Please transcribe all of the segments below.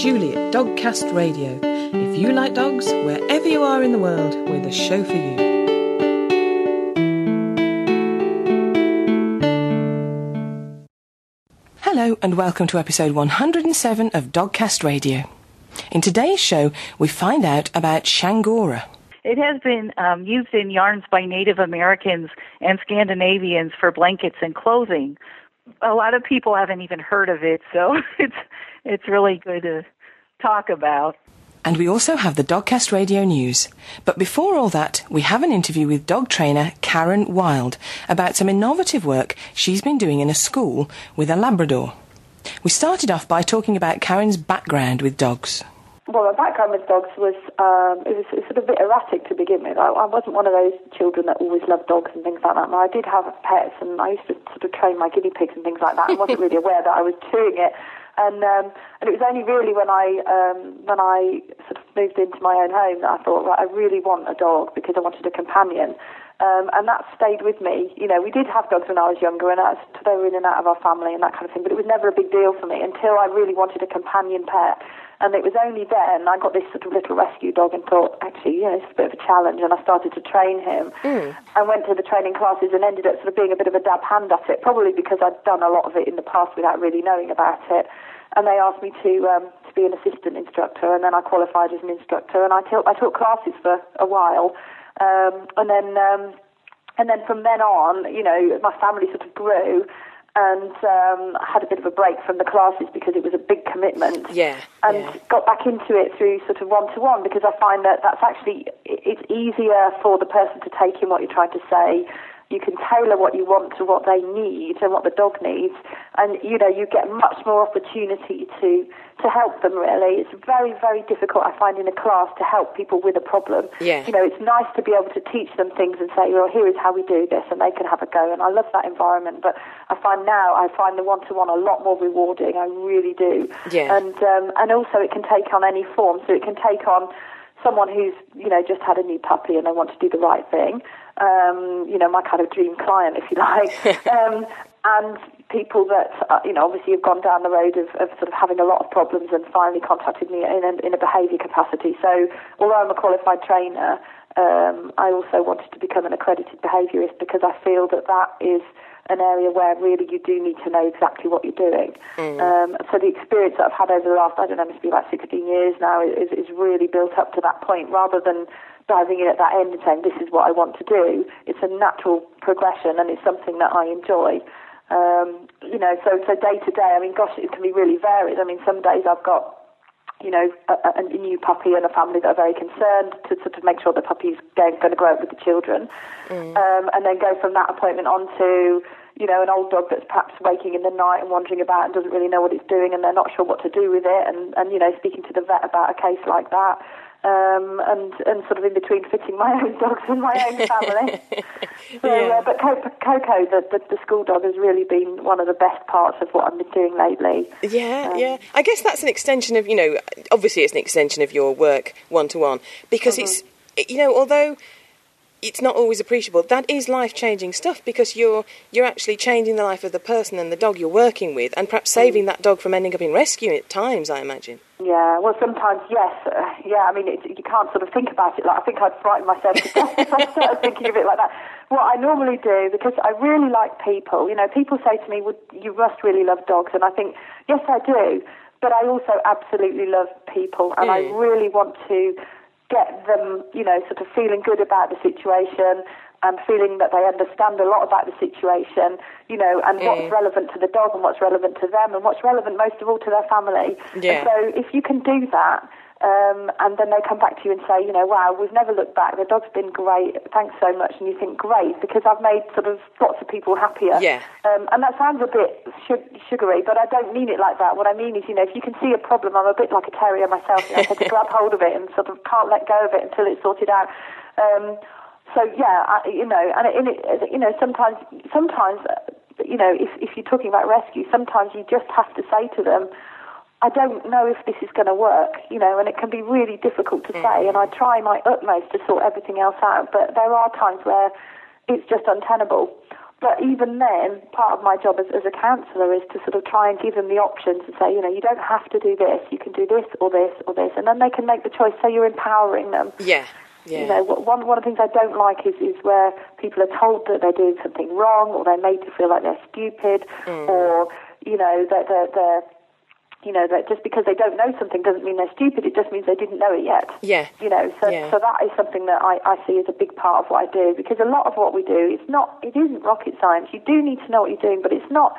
Julie at Dogcast Radio. If you like dogs, wherever you are in the world, we're the show for you. Hello, and welcome to episode 107 of Dogcast Radio. In today's show, we find out about chiengora. It has been um, used in yarns by Native Americans and Scandinavians for blankets and clothing. A lot of people haven't even heard of it, so it's it's really good to talk about. And we also have the Dogcast Radio News. But before all that, we have an interview with dog trainer Karen Wild about some innovative work she's been doing in a school with a Labrador. We started off by talking about Karen's background with dogs. Well, my background with dogs was um, it was sort of a bit erratic to begin with. I, I wasn't one of those children that always loved dogs and things like that. And I did have pets, and I used to sort of train my guinea pigs and things like that. I wasn't really aware that I was doing it and um, and it was only really when I um, when I sort of moved into my own home that I thought, right, I really want a dog because I wanted a companion. Um, and that stayed with me. You know, we did have dogs when I was younger, and they were in and out of our family and that kind of thing. But it was never a big deal for me until I really wanted a companion pet. And it was only then I got this sort of little rescue dog and thought, actually, yeah, it's a bit of a challenge. And I started to train him mm. and went to the training classes and ended up sort of being a bit of a dab hand at it, probably because I'd done a lot of it in the past without really knowing about it and they asked me to um, to be an assistant instructor, and then I qualified as an instructor, and I took I took classes for a while, um, and then um, and then from then on, you know, my family sort of grew. And um, I had a bit of a break from the classes because it was a big commitment. Yeah. And yeah. got back into it through sort of one to one because I find that that's actually it's easier for the person to take in what you're trying to say you can tailor what you want to what they need and what the dog needs, and you know you get much more opportunity to to help them. Really, it's very very difficult I find in a class to help people with a problem. Yeah. You know, it's nice to be able to teach them things and say, well, here is how we do this, and they can have a go. And I love that environment. But I find now I find the one to one a lot more rewarding. I really do. Yeah. And um, and also it can take on any form. So it can take on someone who's you know just had a new puppy and they want to do the right thing um, you know, my kind of dream client, if you like. um, and people that, uh, you know, obviously have gone down the road of, of, sort of having a lot of problems and finally contacted me in a, in a behaviour capacity. So, although I'm a qualified trainer, um, I also wanted to become an accredited behaviourist because I feel that that is an area where really you do need to know exactly what you're doing. Mm. Um, so the experience that I've had over the last, I don't know, must be about 16 years now, is, is really built up to that point rather than diving in at that end and saying, this is what I want to do. It's a natural progression and it's something that I enjoy. Um, you know, so, so day to day, I mean, gosh, it can be really varied. I mean, some days I've got, you know, a, a new puppy and a family that are very concerned to sort of make sure the puppy's going, going to grow up with the children. Mm. Um, and then go from that appointment on to, you know, an old dog that's perhaps waking in the night and wandering about and doesn't really know what it's doing and they're not sure what to do with it and, and you know, speaking to the vet about a case like that um, and and sort of in between fitting my own dogs and my own family. so, yeah. uh, but Coco, the, the, the school dog, has really been one of the best parts of what I've been doing lately. Yeah, um, yeah. I guess that's an extension of you know, obviously it's an extension of your work one to one because mm-hmm. it's you know, although it's not always appreciable. That is life changing stuff because you're you're actually changing the life of the person and the dog you're working with, and perhaps saving mm. that dog from ending up in rescue at times. I imagine. Yeah, well, sometimes yes, uh, yeah. I mean, it, you can't sort of think about it like I think I'd frighten myself to death if I started thinking of it like that. What I normally do, because I really like people. You know, people say to me, well, "You must really love dogs," and I think, yes, I do. But I also absolutely love people, and mm. I really want to get them, you know, sort of feeling good about the situation and feeling that they understand a lot about the situation, you know, and mm. what's relevant to the dog and what's relevant to them and what's relevant most of all to their family. Yeah. And so if you can do that, um, and then they come back to you and say, you know, wow, we've never looked back. The dog's been great. Thanks so much. And you think, great, because I've made sort of lots of people happier. Yeah. Um, and that sounds a bit sugary, but I don't mean it like that. What I mean is, you know, if you can see a problem, I'm a bit like a terrier myself. You know, I tend to grab hold of it and sort of can't let go of it until it's sorted out. Um, so yeah, I, you know, and it, it, you know, sometimes, sometimes, you know, if if you're talking about rescue, sometimes you just have to say to them I don't know if this is going to work, you know, and it can be really difficult to say. And I mm. try my utmost to sort everything else out, but there are times where it's just untenable. but even then, part of my job as, as a counsellor is to sort of try and give them the options and say, you know, you don't have to do this. You can do this or this or this, and then they can make the choice. So you're empowering them. Yeah. Yeah. You know, one one of the things I don't like is is where people are told that they're doing something wrong, or they're made to feel like they're stupid, Mm. or you know that they're, they're you know that just because they don't know something doesn't mean they're stupid. It just means they didn't know it yet. Yeah. You know, so Yeah. so that is something that I, I see as a big part of what I do because a lot of what we do it's not it isn't rocket science. You do need to know what you're doing, but it's not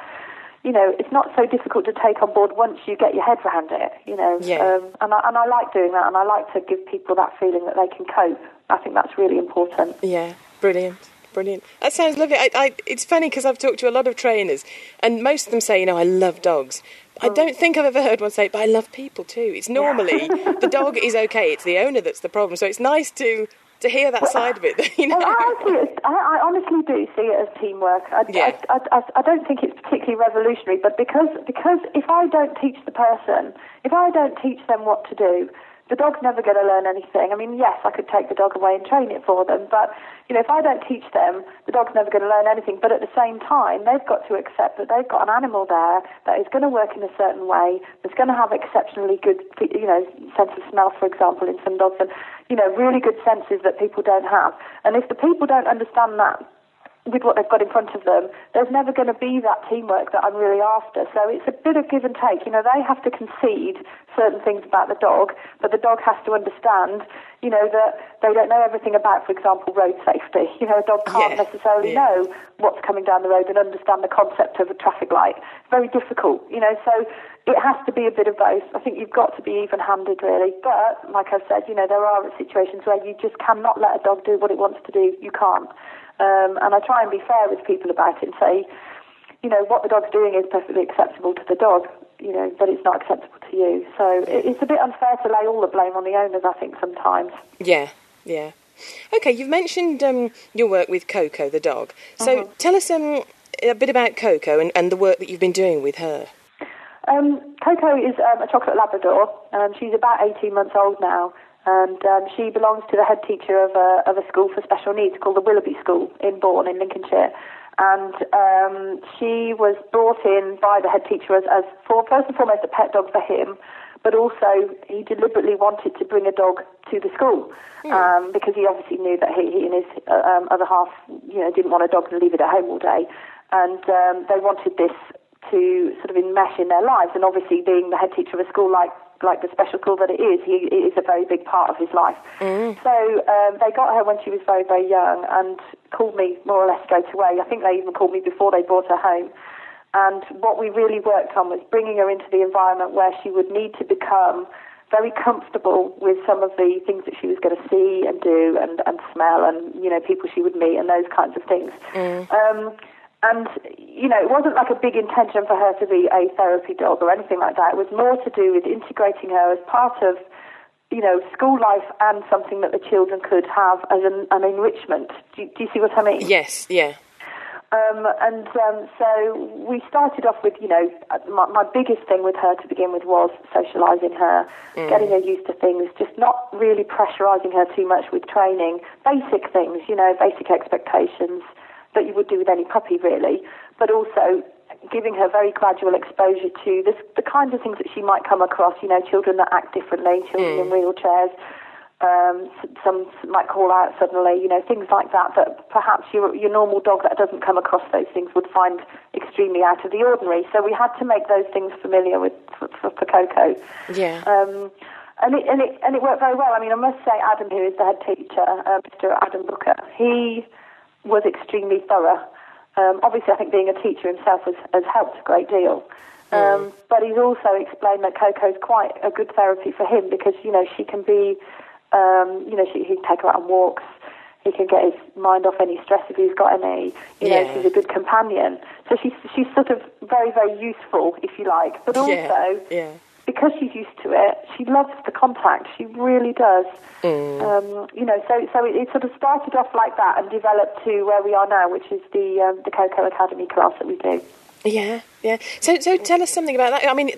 you know, it's not so difficult to take on board once you get your head around it, you know. Yeah. Um, and, I, and I like doing that, and I like to give people that feeling that they can cope. I think that's really important. Yeah, brilliant, brilliant. That sounds lovely. I, I, it's funny because I've talked to a lot of trainers, and most of them say, you know, I love dogs. I oh. don't think I've ever heard one say, but I love people too. It's normally the dog is okay; it's the owner that's the problem. So it's nice to to hear that side of it. You know, Well, I, see it, I, I honestly do see it as teamwork. I, Yeah. I, I, I don't think it's particularly revolutionary, but because because if I don't teach the person, if I don't teach them what to do, the dog's never going to learn anything. I mean, yes, I could take the dog away and train it for them, but you know, if I don't teach them, the dog's never going to learn anything. But at the same time, they've got to accept that they've got an animal there that is going to work in a certain way, that's going to have exceptionally good, you know, sense of smell, for example, in some dogs, and you know, really good senses that people don't have. And if the people don't understand that with what they've got in front of them, there's never going to be that teamwork that I'm really after. So it's a bit of give and take. You know, they have to concede certain things about the dog, but the dog has to understand, you know, that they don't know everything about, for example, road safety. You know, a dog can't Yeah, necessarily yeah. know what's coming down the road and understand the concept of a traffic light. It's very difficult, you know, so it has to be a bit of both. I think you've got to be even-handed, really. But, like I said, you know, there are situations where you just cannot let a dog do what it wants to do. You can't. Um, and I try and be fair with people about it and say, you know, what the dog's doing is perfectly acceptable to the dog, you know, but it's not acceptable to you. So it, it's a bit unfair to lay all the blame on the owners, I think, sometimes. yeah, yeah. Okay, you've mentioned um, your work with Coco, the dog. So tell us um, a bit about Coco and, and the work that you've been doing with her. Um, Coco is um, a chocolate Labrador. Um, she's about 18 months old now, and um, she belongs to the head teacher of a, of a school for special needs called the Willoughby School in Bourne, in Lincolnshire. And um, she was brought in by the head teacher as, as for, first and foremost, a pet dog for him, but also he deliberately wanted to bring a dog to the school um, because he obviously knew that he, he and his uh, um, other half, you know, didn't want a dog to leave it at home all day, and um, they wanted this to sort of enmesh in their lives. And obviously, being the head teacher of a school like like the special school that it is, he it is a very big part of his life. So um, they got her when she was very very young and called me more or less straight away. I think they even called me before they brought her home. And what we really worked on was bringing her into the environment where she would need to become very comfortable with some of the things that she was going to see and do and, and smell and, you know, people she would meet and those kinds of things. Um, and, you know, it wasn't like a big intention for her to be a therapy dog or anything like that. It was more to do with integrating her as part of, you know, school life and something that the children could have as an, an enrichment. Do, you- do you see what I mean? Yes, yeah. Um, and um, so we started off with, you know, my, my biggest thing with her to begin with was socialising her, getting her used to things, just not really pressurising her too much with training. Basic things, you know, basic expectations that you would do with any puppy, really, but also giving her very gradual exposure to this, the kinds of things that she might come across, you know, children that act differently, children in wheelchairs, um, some might call out suddenly, you know, things like that that perhaps your your normal dog that doesn't come across those things would find extremely out of the ordinary. So we had to make those things familiar with for, for, for Coco. Yeah. Um, and it, and it and it worked very well. I mean, I must say, Adam, who is the head teacher, uh, Mr. Adam Booker, he was extremely thorough. Um, obviously, I think being a teacher himself has, has helped a great deal. Um, But he's also explained that Coco's quite a good therapy for him because you know she can be, um, you know, she, he can take her out on walks. He can get his mind off any stress if he's got any. You know, she's a good companion. So she's she's sort of very very useful, if you like. But also yeah. Yeah. Because she's used to it, she loves the contact. She really does. Um, you know, so so it, it sort of started off like that and developed to where we are now, which is the um, the Coco Academy class that we do. Yeah, yeah. So, so tell us something about that. I mean,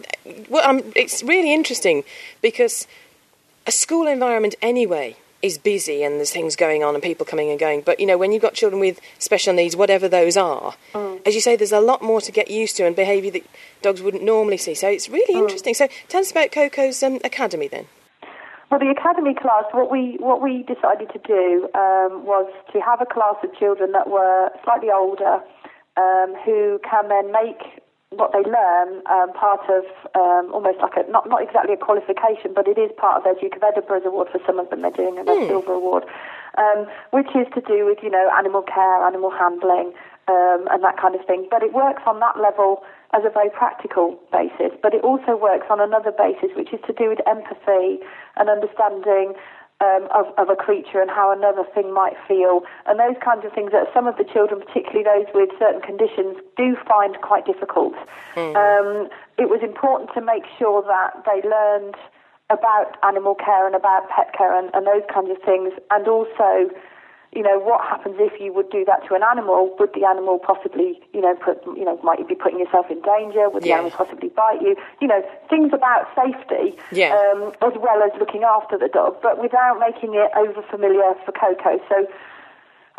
well, um, it's really interesting because a school environment, anyway, is busy and there's things going on and people coming and going. But you know, when you've got children with special needs, whatever those are, Mm. as you say, there's a lot more to get used to and behaviour that dogs wouldn't normally see. So it's really Mm. interesting. So tell us about Coco's um, academy then. Well, the academy class, what we what we decided to do um, was to have a class of children that were slightly older, um, who can then make what they learn um, part of um, almost like a not not exactly a qualification, but it is part of their Duke of Edinburgh's award for some of them. They're doing a silver award, um, which is to do with you know animal care, animal handling, um, and that kind of thing. But it works on that level as a very practical basis, but it also works on another basis, which is to do with empathy and understanding um, of, of a creature and how another thing might feel, and those kinds of things that some of the children, particularly those with certain conditions, do find quite difficult. Um, it was important to make sure that they learned about animal care and about pet care and, and those kinds of things, and also you know, what happens if you would do that to an animal? Would the animal possibly, you know, put, you know, might you be putting yourself in danger? Would the animal possibly bite you? You know, things about safety, Yeah. um, as well as looking after the dog, but without making it over familiar for Coco. So,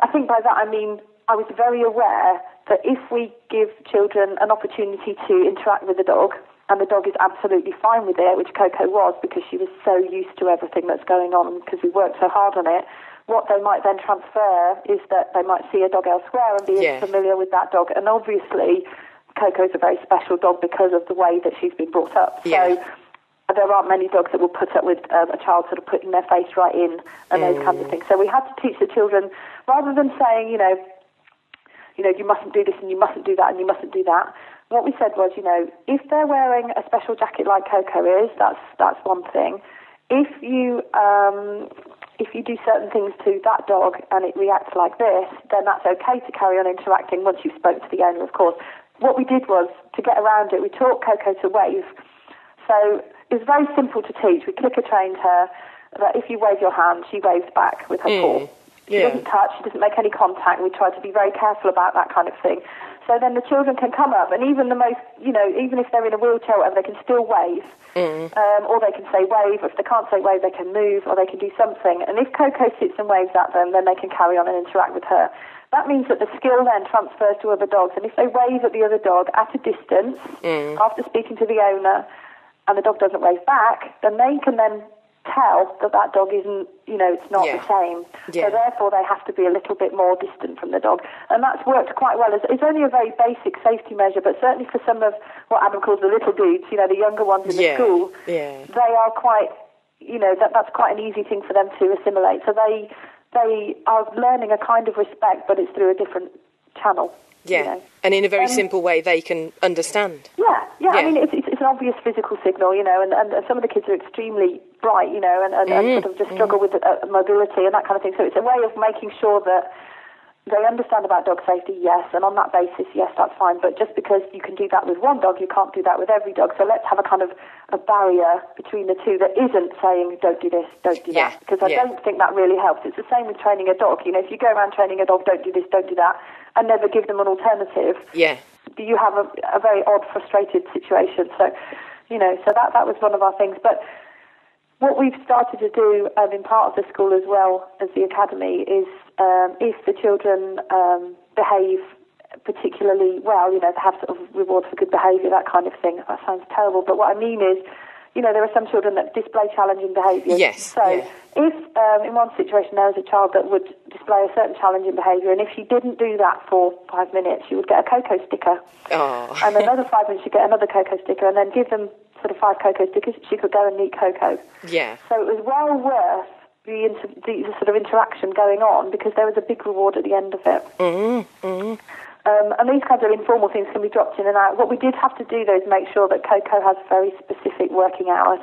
I think by that I mean I was very aware that if we give children an opportunity to interact with the dog, and the dog is absolutely fine with it, which Coco was because she was so used to everything that's going on because we worked so hard on it. What they might then transfer is that they might see a dog elsewhere and be Yeah. familiar with that dog. And obviously, Coco's a very special dog because of the way that she's been brought up. Yeah. So there aren't many dogs that will put up with um, a child sort of putting their face right in and those kinds of things. So we had to teach the children, rather than saying, you know, you know, you mustn't do this and you mustn't do that and you mustn't do that. What we said was, you know, if they're wearing a special jacket like Coco is, that's that's one thing. If you um, if you do certain things to that dog and it reacts like this, then that's okay to carry on interacting once you've spoken to the owner, of course. What we did was to get around it, we taught Coco to wave. So it was very simple to teach. We clicker trained her that if you wave your hand, she waves back with her paw. She Yeah. doesn't touch, she doesn't make any contact. We try to be very careful about that kind of thing. So then the children can come up, and even the most, you know, even if they're in a wheelchair or whatever, they can still wave. Um, or they can say wave. If they can't say wave, they can move, or they can do something. And if Coco sits and waves at them, then they can carry on and interact with her. That means that the skill then transfers to other dogs. And if they wave at the other dog at a distance, after speaking to the owner, and the dog doesn't wave back, then they can then tell that that dog isn't, you know, it's not Yeah. the same. Yeah. So therefore they have to be a little bit more distant from the dog. And that's worked quite well. It's, it's only a very basic safety measure, but certainly for some of what Adam calls the little dudes, you know, the younger ones in the Yeah. school, they are quite, you know, that, that's quite an easy thing for them to assimilate. So they, they are learning a kind of respect, but it's through a different channel. You Yeah. know. And in a very Um, simple way, they can understand. Yeah, yeah. Yeah. I mean, it's, it's, it's an obvious physical signal, you know, and, and, and some of the kids are extremely bright, you know, and, and, and sort of just struggle with uh, mobility and that kind of thing. So it's a way of making sure that they understand about dog safety, yes, and on that basis, yes, that's fine. But just because you can do that with one dog, you can't do that with every dog. So let's have a kind of a barrier between the two that isn't saying don't do this, don't do Yeah, that, because I yeah. don't think that really helps. It's the same with training a dog. You know, if you go around training a dog, don't do this, don't do that, and never give them an alternative, Yeah. you have a, a very odd, frustrated situation. So, you know, so that that was one of our things. But what we've started to do um, in part of the school as well as the academy is um, if the children um, behave particularly well, you know, they have sort of rewards for good behaviour, that kind of thing. That sounds terrible, but what I mean is, you know, there are some children that display challenging behaviour. Yes, So yeah. if um, in one situation there was a child that would display a certain challenging behaviour, and if she didn't do that for five minutes, she would get a Coco sticker Oh. and another five minutes she'd get another Coco sticker, and then give them sort of five Coco stickers. She could go and eat cocoa. Yeah. So it was well worth the, inter- the sort of interaction going on because there was a big reward at the end of it. Mm-hmm. Um, and these kinds of informal things can be dropped in and out. What we did have to do though is make sure that Coco has very specific working hours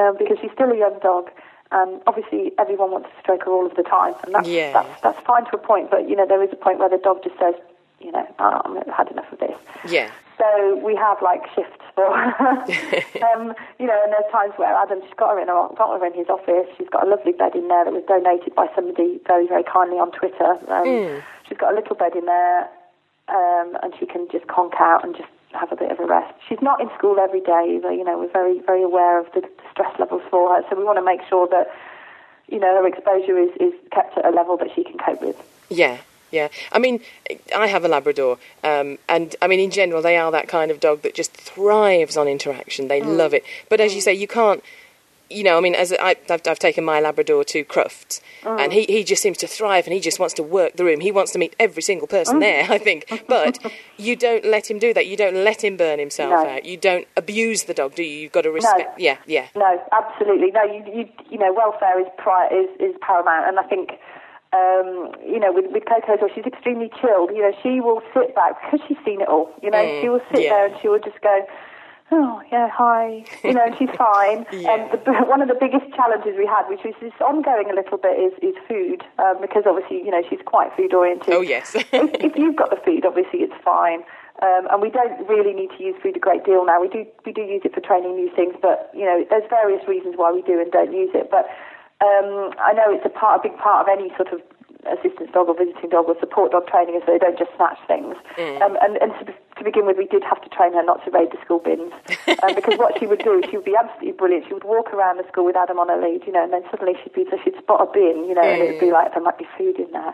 um, because she's still a young dog. And obviously, everyone wants to stroke her all of the time, and that's, Yeah. that's that's fine to a point. But you know, there is a point where the dog just says, you know, oh, I've had enough of this. Yeah. So we have like shifts for, um, you know, and there's times where Adam, she's got her in her, got her in his office. She's got a lovely bed in there that was donated by somebody very, very kindly on Twitter. Um, She's got a little bed in there, um, and she can just conk out and just have a bit of a rest. She's not in school every day either. You know, we're very, very aware of the, the stress levels for her, so we want to make sure that you know, her exposure is, is kept at a level that she can cope with. Yeah, yeah. I mean, I have a Labrador, um, and I mean, in general, they are that kind of dog that just thrives on interaction. They Mm. love it. But as you say, you can't. You know, I mean, as I, I've, I've taken my Labrador to Crufts, Mm. and he, he just seems to thrive, and he just wants to work the room. He wants to meet every single Mm. person there. I think, but you don't let him do that. You don't let him burn himself No. out. You don't abuse the dog, do you? You've got to respect. Yeah, yeah, No, absolutely. No, you, you, you know, welfare is, pri- is, is paramount. And I think, um, you know, with, with Coco, well, she's extremely chilled. You know, she will sit back because she's seen it all. You know, Mm, she will sit yeah. there and she will just go, oh, yeah, hi. You know, and she's fine. Yeah. And the, one of the biggest challenges we had, which is just ongoing a little bit, is, is food. Um, because obviously, you know, she's quite food oriented. Oh, yes. if, if you've got the food, obviously it's fine. Um, and we don't really need to use food a great deal now. We do we do use it for training new things, but you know there's various reasons why we do and don't use it. But um, I know it's a part, a big part of any sort of assistance dog or visiting dog or support dog training is they don't just snatch things. Um, and and to, to begin with, we did have to train her not to raid the school bins um, because what she would do, is she would be absolutely brilliant. She would walk around the school with Adam on her lead, you know, and then suddenly she'd be so she'd spot a bin, you know, and it would be like there might be food in there.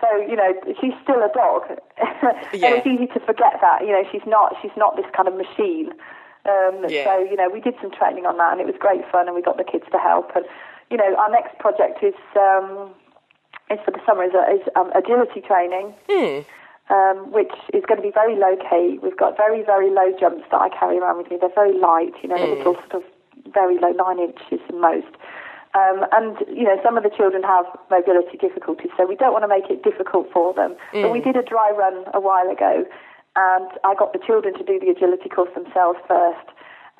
So you know, she's still a dog, Yeah. and it's easy to forget that. You know, she's not she's not this kind of machine. Um, Yeah. So you know, we did some training on that, and it was great fun, and we got the kids to help. And you know, our next project is um, is for the summer is, is um, agility training, um, which is going to be very low key. We've got very very low jumps that I carry around with me. They're very light, you know, they're little sort of very low, nine inches at most. Um, and you know, some of the children have mobility difficulties, so we don't want to make it difficult for them. But we did a dry run a while ago, and I got the children to do the agility course themselves first,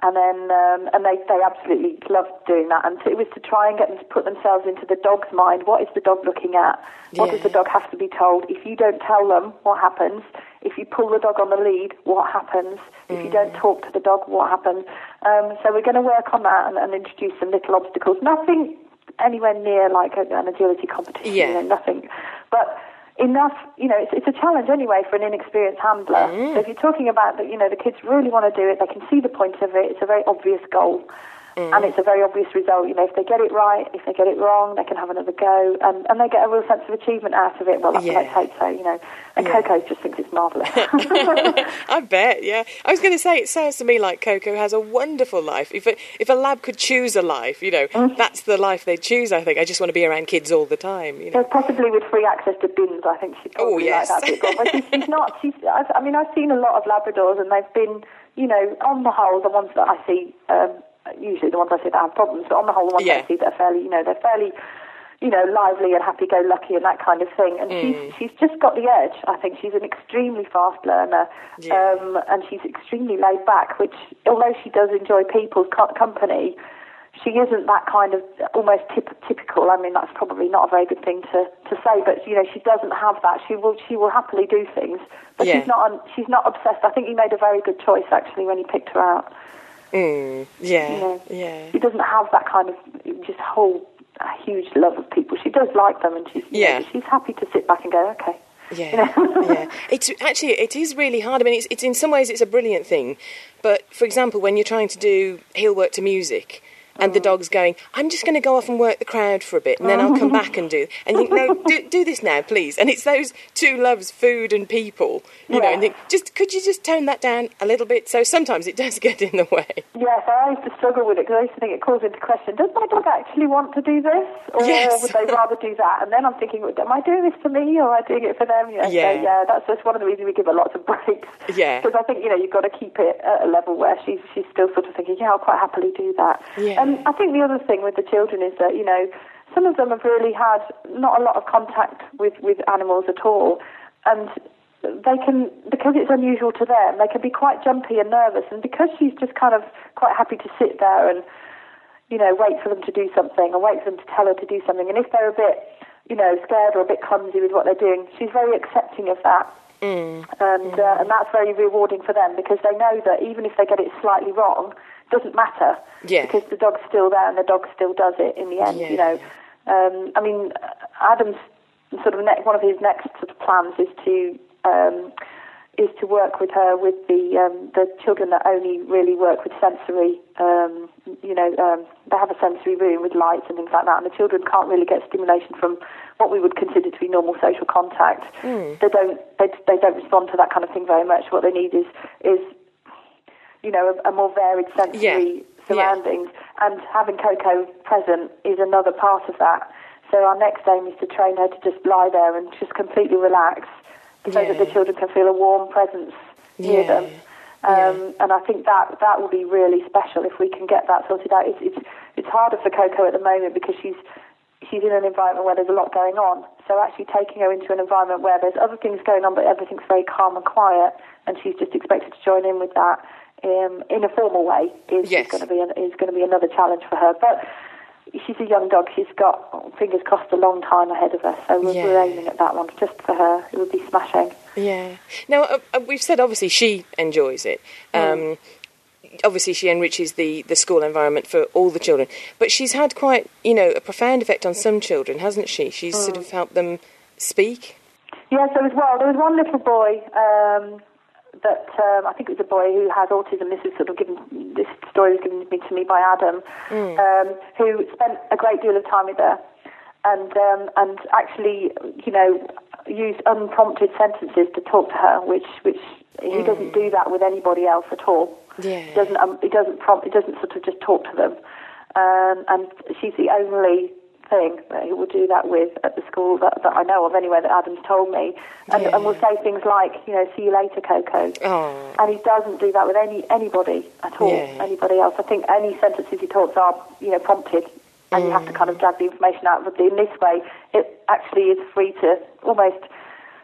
and then um, and they they absolutely loved doing that. And it was to try and get them to put themselves into the dog's mind. What is the dog looking at? What does the dog have to be told? If you don't tell them, what happens? If you pull the dog on the lead, what happens? If you don't talk to the dog, what happens? Um, so we're going to work on that and, and introduce some little obstacles. Nothing anywhere near like a, an agility competition. Yeah. You know, nothing. But enough, you know, it's, it's a challenge anyway for an inexperienced handler. Mm. So if you're talking about that, you know, the kids really want to do it, they can see the point of it, it's a very obvious goal. And it's a very obvious result. You know, if they get it right, if they get it wrong, they can have another go, and, and they get a real sense of achievement out of it. Well, that's Yeah. let's hope so. You know, and Yeah. Coco just thinks it's marvelous. I bet, yeah. I was going to say, it sounds to me like Coco has a wonderful life. If a, if a lab could choose a life, you know, Mm. that's the life they'd choose, I think. I just want to be around kids all the time, you know. So possibly with free access to bins, I think she'd probably Oh, yes. like that bit more. But she's, she's not. She's. I've, I mean, I've seen a lot of Labradors, and they've been, you know, on the whole, the ones that I see, um, usually the ones I see that have problems, but on the whole, the ones Yeah. I see that are fairly, you know, they're fairly, you know, lively and happy-go-lucky and that kind of thing. And Mm. she's she's just got the edge. I think she's an extremely fast learner, Yeah. um, and she's extremely laid back. Which, although she does enjoy people's co- company, she isn't that kind of almost typ- typical. I mean, that's probably not a very good thing to, to say, but you know, she doesn't have that. She will she will happily do things, but Yeah. she's not she's not obsessed. I think he made a very good choice actually when he picked her out. Mm, yeah, You know, yeah. She doesn't have that kind of just whole huge love of people. She does like them, and she's you know, she's happy to sit back and go, okay. Yeah, yeah. It's actually it is really hard. I mean, it's, it's in some ways it's a brilliant thing, but for example, when you're trying to do heel work to music, and the dog's going, I'm just going to go off and work the crowd for a bit, and then I'll come oh. back and do. And think, no, do, do this now, please. And it's those two loves, food and people. You know, and think, just could you just tone that down a little bit? So sometimes it does get in the way. Yes, I used to struggle with it because I used to think it calls into question: Does my dog actually want to do this, or Yes. would they rather do that? And then I'm thinking, am I doing this for me, or am I doing it for them? You know, Yeah. So, yeah, that's just one of the reasons we give her lots of breaks. Yeah. because I think you know you've got to keep it at a level where she's she's still sort of thinking, yeah, I'll quite happily do that. Yeah. And I think the other thing with the children is that you know some of them have really had not a lot of contact with with animals at all, and they can because it's unusual to them they can be quite jumpy and nervous. And because she's just kind of quite happy to sit there and you know wait for them to do something or wait for them to tell her to do something. And if they're a bit you know scared or a bit clumsy with what they're doing she's very accepting of that. Mm. and uh, and that's very rewarding for them because they know that even if they get it slightly wrong doesn't matter Yeah. because the dog's still there and the dog still does it in the end Yeah. you know um, I mean Adam's sort of ne- one of his next sort of plans is to um, is to work with her with the um, the children that only really work with sensory um, you know, um, they have a sensory room with lights and things like that, and the children can't really get stimulation from what we would consider to be normal social contact. Hmm. They don't they, they don't respond to that kind of thing very much. What they need is is you know a, a more varied sensory Yeah. surroundings, and having Coco present is another part of that. So our next aim is to train her to just lie there and just completely relax, so that the children can feel a warm presence near Yeah. them. Um, And I think that that will be really special if we can get that sorted out. It's it's it's harder for Coco at the moment because she's she's in an environment where there's a lot going on. So actually taking her into an environment where there's other things going on, but everything's very calm and quiet, and she's just expected to join in with that um, in a formal way is, Yes. is going to be an, is going to be another challenge for her. But she's a young dog. She's got fingers crossed a long time ahead of her. So we're, Yeah. we're aiming at that one just for her. It would be smashing. Yeah. Now uh, uh, we've said obviously she enjoys it. Um, Obviously, she enriches the, the school environment for all the children, but she's had quite you know a profound effect on some children, hasn't she? She's sort of helped them speak. Yes, there was well. There was one little boy um, that um, I think it was a boy who has autism. This is sort of given. This story was given to me by Adam, um, who spent a great deal of time with her, and um, and actually, you know, used unprompted sentences to talk to her, which which he doesn't do that with anybody else at all. Yeah. He doesn't um, he doesn't prompt. He doesn't sort of just talk to them, um, and she's the only thing that he will do that with at the school that, that I know of anyway that Adam's told me, and, Yeah. and will say things like, you know, see you later, Coco. Oh. And he doesn't do that with any anybody at all, Yeah. anybody else. I think any sentences he talks are, you know, prompted, and you have to kind of mm. drag the information out. But in this way, it actually is free to almost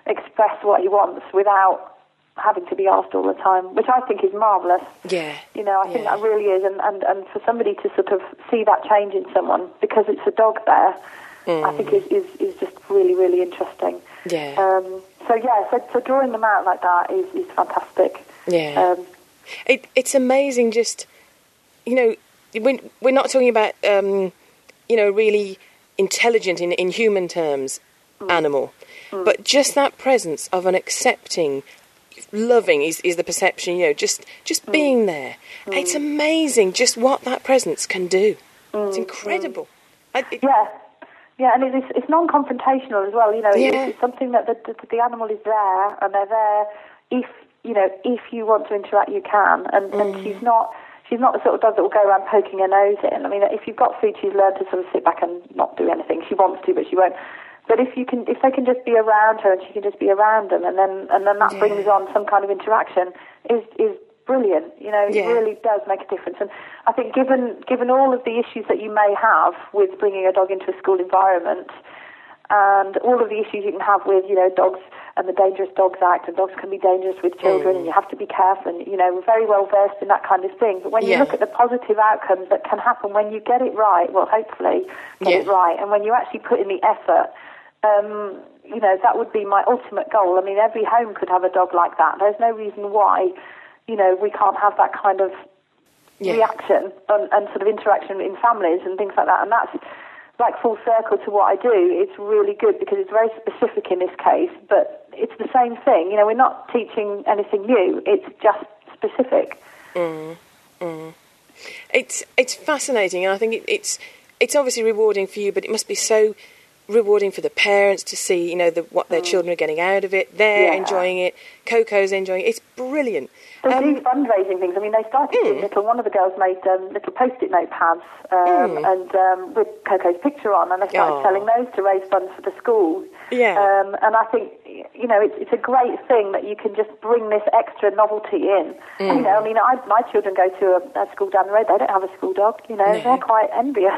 express what he wants without having to be asked all the time, which I think is marvellous. Yeah. You know, I think that really is, and, and, and for somebody to sort of see that change in someone because it's a dog there, I think is, is, is just really, really interesting. Yeah. Um, so yeah, so, so drawing them out like that is, is fantastic. Yeah. Um, It, it's amazing, just you know, when we're not talking about um, you know really intelligent in in human terms animal, but just that presence of an accepting, loving is is the perception. You know, just just mm. being there. Mm. It's amazing just what that presence can do. It's mm. incredible. I, it- yeah. Yeah, and it's, it's non-confrontational as well. You know, Yeah. it's, it's something that the, the, the animal is there, and they're there if you know if you want to interact, you can. And, Mm. and she's not she's not the sort of dog that will go around poking her nose in. I mean, if you've got food, she's learned to sort of sit back and not do anything. She wants to, but she won't. But if you can, if they can just be around her and she can just be around them, and then and then that Yeah. brings on some kind of interaction, is is brilliant. You know, it Yeah. really does make a difference. And I think given given all of the issues that you may have with bringing a dog into a school environment, and all of the issues you can have with you know dogs and the Dangerous Dogs Act, and dogs can be dangerous with children, oh. and you have to be careful. And you know, we're very well versed in that kind of thing. But when you look at the positive outcomes that can happen when you get it right, well, hopefully get Yeah. it right, and when you actually put in the effort. Um, you know, that would be my ultimate goal. I mean, every home could have a dog like that. There's no reason why, you know, we can't have that kind of yeah. reaction and, and sort of interaction in families and things like that. And that's like full circle to what I do. It's really good because it's very specific in this case, but it's the same thing. You know, we're not teaching anything new. It's just specific. It's it's fascinating, and I think it, it's it's obviously rewarding for you, but it must be so rewarding for the parents to see, you know, the, what their children are getting out of it. They're Mm. Yeah. enjoying it. Coco's enjoying it. It's brilliant. They Um, do fundraising things. I mean, they started doing little. One of the girls made um, little post-it notepads um, and um, with Coco's picture on, and they started Oh. selling those to raise funds for the school. Yeah. Um, and I think you know it's, it's a great thing that you can just bring this extra novelty in. Mm. You know, I mean, I, my children go to a, a school down the road. They don't have a school dog. You know, they're quite envious.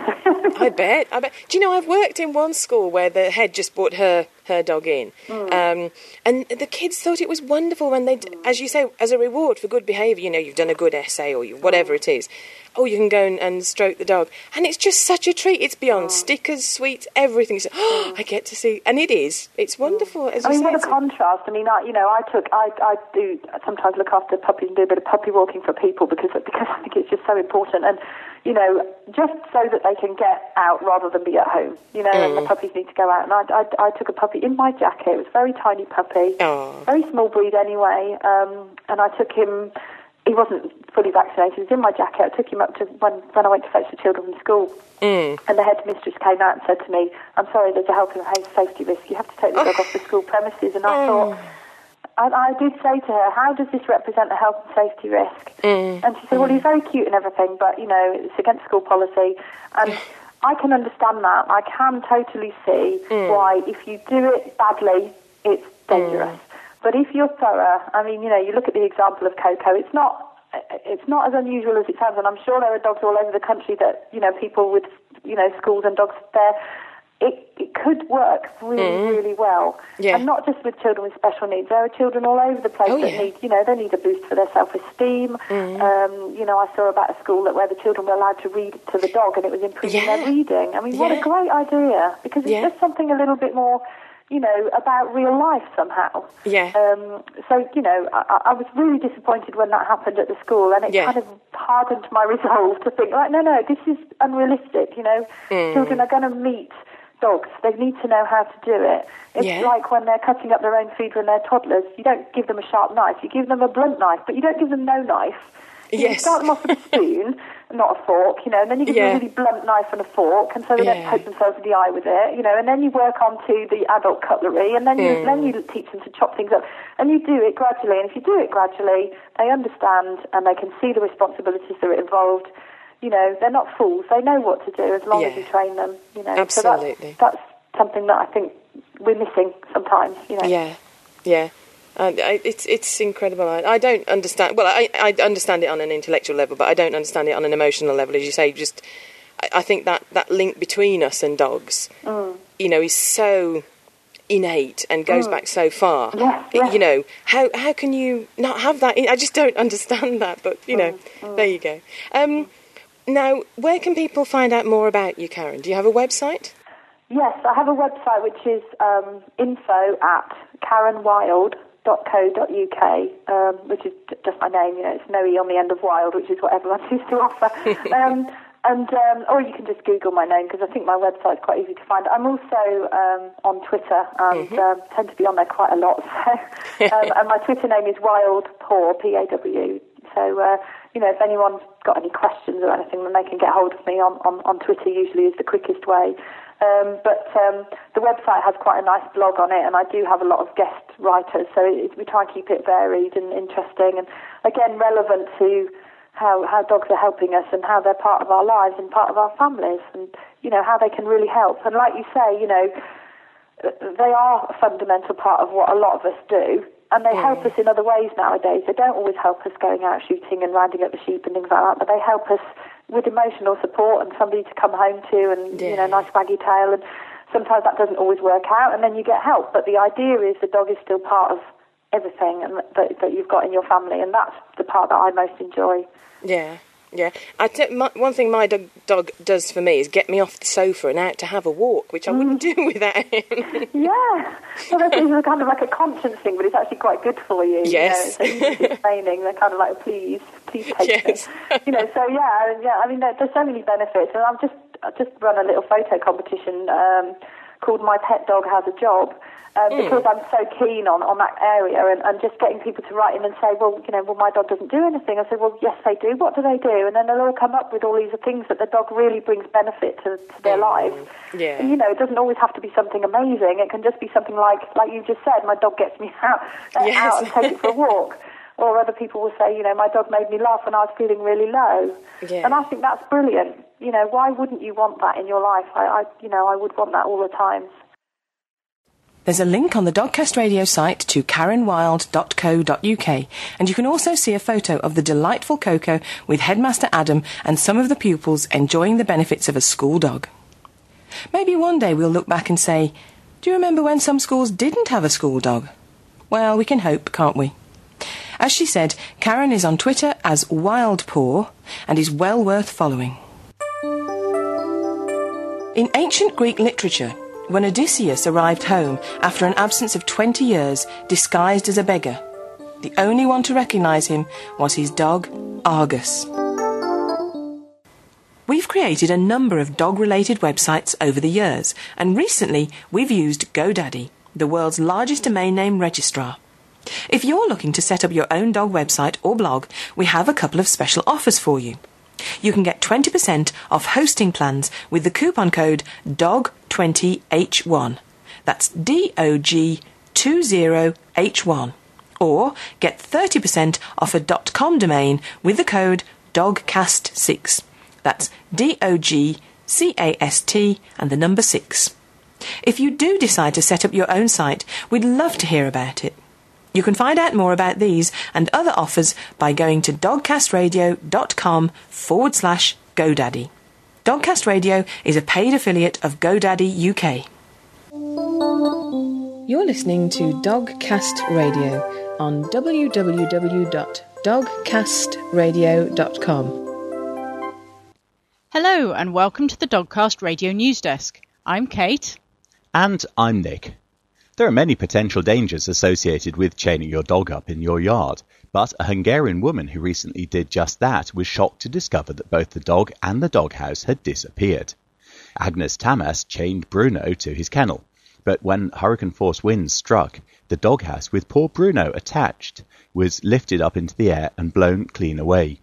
I bet. I bet. Do you know? I've worked in one school where the head just bought her her dog in, mm. um, and the kids thought it was wonderful when they, d mm. as you say, as a reward for good behaviour. You know, you've done a good essay or you, whatever mm. it is. Oh, you can go and, and stroke the dog, and it's just such a treat. It's beyond stickers, sweets, everything. So, oh, I get to see, and it is. It's wonderful. As I you mean, say, what a a- contrast. I mean, I, you know, I took, I, I do sometimes look after puppies and do a bit of puppy walking for people because, because I think it's just so important. And, you know, just so that they can get out rather than be at home, you know, and the puppies need to go out. And I, I, I took a puppy in my jacket. It was a very tiny puppy, Oh. very small breed anyway. Um, and I took him he wasn't fully vaccinated. He was in my jacket. I took him up to when, when I went to fetch the children from school. Mm. And the headmistress came out and said to me, I'm sorry, there's a health and safety risk. You have to take the dog off the school premises. And I thought, and I did say to her, how does this represent a health and safety risk? Mm. And she said, well, he's very cute and everything, but, you know, it's against school policy. And I can understand that. I can totally see why if you do it badly, it's dangerous. But if you're thorough, I mean, you know, you look at the example of Coco, it's not it's not as unusual as it sounds, and I'm sure there are dogs all over the country that you know people with you know schools and dogs there. It, it could work really, really well, Yeah. and not just with children with special needs. There are children all over the place Oh, that yeah. need, you know, they need a boost for their self-esteem. Um, you know, I saw about a school that where the children were allowed to read to the dog, and it was improving Yeah. their reading. I mean, what a great idea! Because it's just something a little bit more, you know, about real life somehow. Yeah. Um, so, you know, I, I was really disappointed when that happened at the school, and it Yeah. kind of hardened my resolve to think, like, no, no, this is unrealistic. You know, Mm. children are going to meet dogs. They need to know how to do it. It's Yeah. like when they're cutting up their own food when they're toddlers. You don't give them a sharp knife. You give them a blunt knife, but you don't give them no knife. You Yes. start them off with a spoon, not a fork, you know, and then you give Yeah. them a really blunt knife and a fork, and so they Yeah. don't poke themselves in the eye with it, you know, and then you work on to the adult cutlery, and then you Mm. then you teach them to chop things up, and you do it gradually. And if you do it gradually, they understand and they can see the responsibilities that are involved. You know, they're not fools; they know what to do as long as you train them. You know, Absolutely. So that's, that's something that I think we're missing sometimes. You know. Yeah, yeah. Uh, I, it's it's incredible. I, I don't understand. Well, I, I understand it on an intellectual level, but I don't understand it on an emotional level. As you say, just I, I think that that link between us and dogs, Mm. you know, is so innate and goes back so far. Yes, yes. You know, how how can you not have that? I just don't understand that. But you know, Mm, there you go. Um, now, where can people find out more about you, Karen? Do you have a website? Yes, I have a website which is um, info at karenwild.co.uk, um, which is just my name. You know, it's no e on the end of wild, which is what everyone seems to offer. um, and um, or you can just Google my name because I think my website's quite easy to find. I'm also um, on Twitter and um, tend to be on there quite a lot. So, um, and my Twitter name is Wild Paw P A W. So uh, you know, if anyone's got any questions or anything, then they can get hold of me on, on, on Twitter. Usually is the quickest way. Um, but um, the website has quite a nice blog on it, and I do have a lot of guest writers, so it, we try and keep it varied and interesting, and again relevant to how how dogs are helping us and how they're part of our lives and part of our families, and you know how they can really help. And like you say, you know, they are a fundamental part of what a lot of us do, and they help us in other ways nowadays. They don't always help us going out shooting and rounding up the sheep and things like that, but they help us with emotional support and somebody to come home to and, you know, nice waggy tail. And sometimes that doesn't always work out, and then you get help. But the idea is the dog is still part of everything and that, that you've got in your family, and that's the part that I most enjoy. Yeah, yeah. I t- my, one thing my dog, dog does for me is get me off the sofa and out to have a walk, which I wouldn't do without him. Yeah, well, that's it's kind of like a conscience thing, but it's actually quite good for you. Yes. you know, it's training. They're kind of like, please, please take Yes. it. You know, so yeah, yeah. I mean, there, there's so many benefits, and I've just I've just run a little photo competition um, called "My Pet Dog Has a Job." Um, Because I'm so keen on, on that area and, and just getting people to write in and say, well, you know, well, my dog doesn't do anything. I said, well, yes, they do. What do they do? And then they'll all come up with all these things that the dog really brings benefit to, to their lives. Yeah. And, you know, it doesn't always have to be something amazing. It can just be something like, like you just said, my dog gets me out, uh, Yes. out and take it for a walk. Or other people will say, you know, my dog made me laugh when I was feeling really low. Yeah. And I think that's brilliant. You know, why wouldn't you want that in your life? I, I, you know, I would want that all the time. There's a link on the Dogcast Radio site to karenwild.co.uk, and you can also see a photo of the delightful Coco with Headmaster Adam and some of the pupils enjoying the benefits of a school dog. Maybe one day we'll look back and say, Do you remember when some schools didn't have a school dog? Well, we can hope, can't we? As she said, Karen is on Twitter as Wildpaw and is well worth following. In ancient Greek literature, when Odysseus arrived home after an absence of 20 years disguised as a beggar, the only one to recognise him was his dog, Argus. We've created a number of dog related websites over the years, and recently we've used GoDaddy, the world's largest domain name registrar. If you're looking to set up your own dog website or blog, we have a couple of special offers for you. You can get 20% off hosting plans with the coupon code DOG20H1. That's D O G 20H1. Or get 30% off a .com domain with the code DOGCAST6. That's D O G C A S T and the number 6. If you do decide to set up your own site, we'd love to hear about it. You can find out more about these and other offers by going to dogcastradio.com forward slash GoDaddy. Dogcast Radio is a paid affiliate of GoDaddy UK. You're listening to Dogcast Radio on www.dogcastradio.com. Hello, and welcome to the Dogcast Radio News Desk. I'm Kate. And I'm Nick. There are many potential dangers associated with chaining your dog up in your yard, but a Hungarian woman who recently did just that was shocked to discover that both the dog and the doghouse had disappeared. Agnes Tamas chained Bruno to his kennel, but when hurricane force winds struck, the doghouse with poor Bruno attached was lifted up into the air and blown clean away.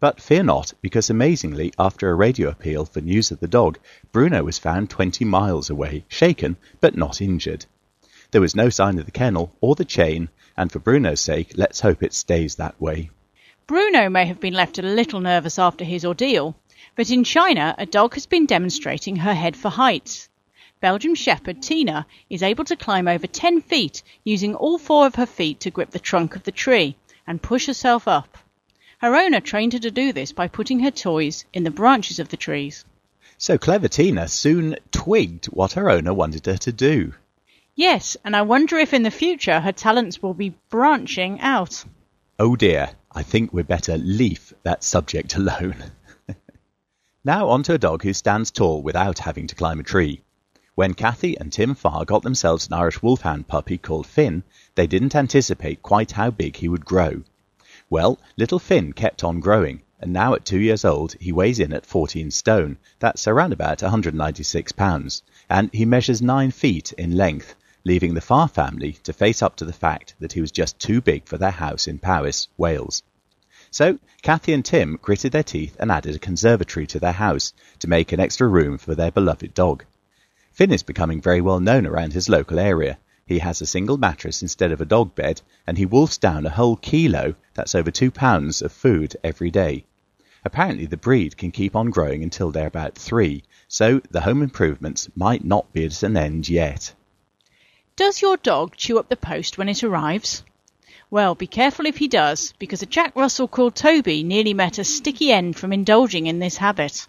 But fear not, because amazingly, after a radio appeal for news of the dog, Bruno was found 20 miles away, shaken but not injured. There was no sign of the kennel or the chain, and for Bruno's sake, let's hope it stays that way. Bruno may have been left a little nervous after his ordeal, but in China, a dog has been demonstrating her head for heights. Belgian Shepherd Tina is able to climb over 10 feet using all four of her feet to grip the trunk of the tree and push herself up. Her owner trained her to do this by putting her toys in the branches of the trees. So clever Tina soon twigged what her owner wanted her to do. Yes, and I wonder if in the future her talents will be branching out. Oh dear, I think we'd better leave that subject alone. now on to a dog who stands tall without having to climb a tree. When Kathy and Tim Farr got themselves an Irish Wolfhound puppy called Finn, they didn't anticipate quite how big he would grow. Well, little Finn kept on growing, and now at two years old he weighs in at 14 stone, that's around about 196 pounds, and he measures 9 feet in length, leaving the Farr family to face up to the fact that he was just too big for their house in Powys, Wales. So Kathy and Tim gritted their teeth and added a conservatory to their house to make an extra room for their beloved dog. Finn is becoming very well known around his local area. He has a single mattress instead of a dog bed, and he wolfs down a whole kilo, that's over two pounds, of food every day. Apparently the breed can keep on growing until they're about three, so the home improvements might not be at an end yet. Does your dog chew up the post when it arrives? Well, be careful if he does, because a Jack Russell called Toby nearly met a sticky end from indulging in this habit.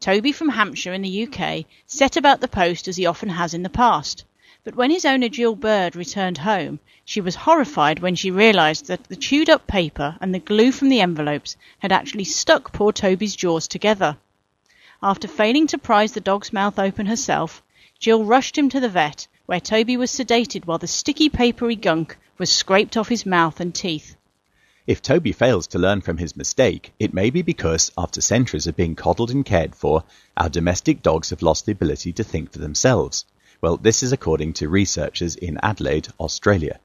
Toby from Hampshire in the UK set about the post as he often has in the past, but when his owner Jill Bird returned home, she was horrified when she realised that the chewed up paper and the glue from the envelopes had actually stuck poor Toby's jaws together. After failing to prise the dog's mouth open herself, Jill rushed him to the vet where Toby was sedated while the sticky papery gunk was scraped off his mouth and teeth. If Toby fails to learn from his mistake, it may be because, after centuries of being coddled and cared for, our domestic dogs have lost the ability to think for themselves. Well, this is according to researchers in Adelaide, Australia.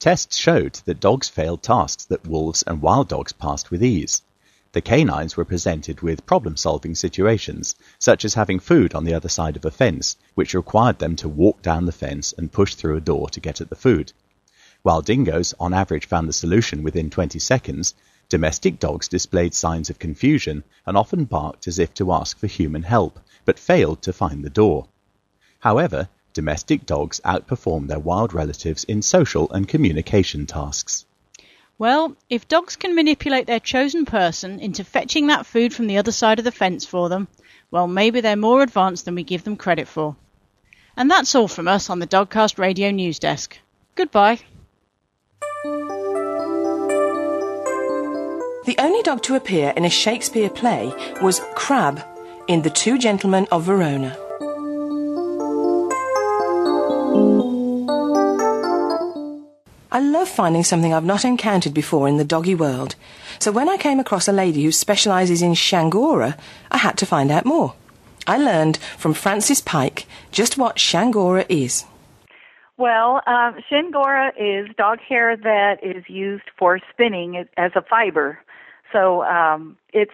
Tests showed that dogs failed tasks that wolves and wild dogs passed with ease. The canines were presented with problem-solving situations, such as having food on the other side of a fence, which required them to walk down the fence and push through a door to get at the food. While dingoes on average found the solution within 20 seconds, domestic dogs displayed signs of confusion and often barked as if to ask for human help, but failed to find the door. However, domestic dogs outperformed their wild relatives in social and communication tasks. Well, if dogs can manipulate their chosen person into fetching that food from the other side of the fence for them, well, maybe they're more advanced than we give them credit for. And that's all from us on the Dogcast Radio News Desk. Goodbye. The only dog to appear in a Shakespeare play was Crab in The Two Gentlemen of Verona. I love finding something I've not encountered before in the doggy world. So when I came across a lady who specialises in chiengora, I had to find out more. I learned from Frances Pike just what chiengora is. Well, um, chiengora is dog hair that is used for spinning as a fiber. So um, it's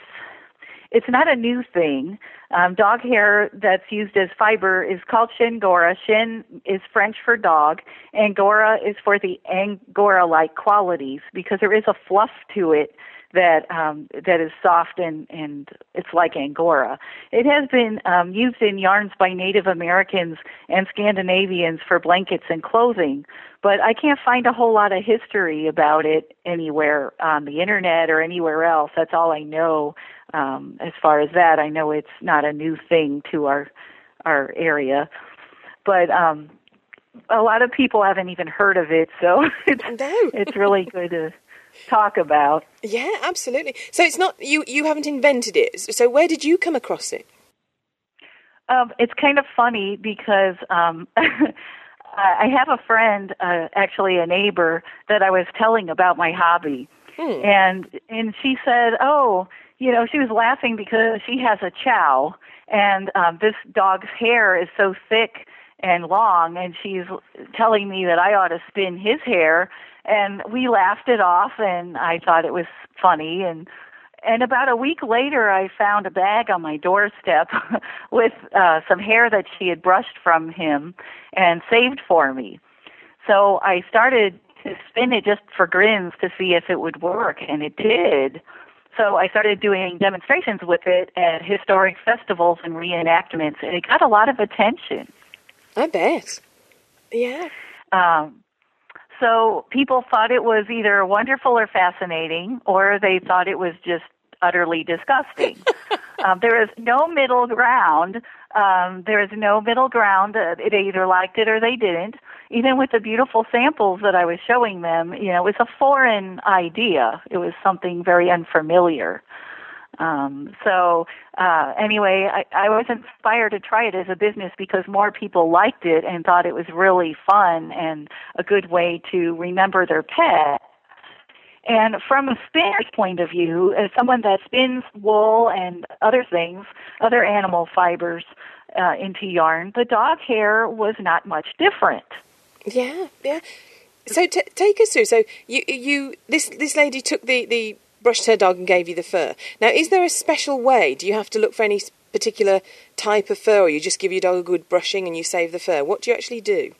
it's not a new thing. Um, dog hair that's used as fiber is called chiengora. Chien is French for dog. Angora is for the Angora-like qualities because there is a fluff to it that um, that is soft and and it's like angora. It has been um, used in yarns by Native Americans and Scandinavians for blankets and clothing, but I can't find a whole lot of history about it anywhere on the internet or anywhere else. That's all I know um, as far as that. I know it's not a new thing to our our area, but um, a lot of people haven't even heard of it, so it's no. it's really good to talk about. Yeah, absolutely. So it's not you. You haven't invented it. So where did you come across it? Um, it's kind of funny because um, I have a friend, uh, actually a neighbor, that I was telling about my hobby, Hmm. and and she said, "Oh, you know," she was laughing because she has a chow, and um, this dog's hair is so thick and long, and she's telling me that I ought to spin his hair, and we laughed it off, and I thought it was funny, and and about a week later, I found a bag on my doorstep with uh, some hair that she had brushed from him and saved for me. So I started to spin it just for grins to see if it would work, and it did. So I started doing demonstrations with it at historic festivals and reenactments, and it got a lot of attention. I bet. Yeah. Um, so people thought it was either wonderful or fascinating, or they thought it was just utterly disgusting. um, there is no middle ground. Um, there is no middle ground. Uh, they either liked it or they didn't. Even with the beautiful samples that I was showing them, you know, it was a foreign idea. It was something very unfamiliar. Um, so uh, anyway, I, I was inspired to try it as a business because more people liked it and thought it was really fun and a good way to remember their pet. And from a spinner's point of view, as someone that spins wool and other things, other animal fibers uh, into yarn, the dog hair was not much different. Yeah. Yeah. So t- take us through. So you you this this lady took the the brushed her dog and gave you the fur. Now, is there a special way? Do you have to look for any particular type of fur, or you just give your dog a good brushing and you save the fur? What do you actually do?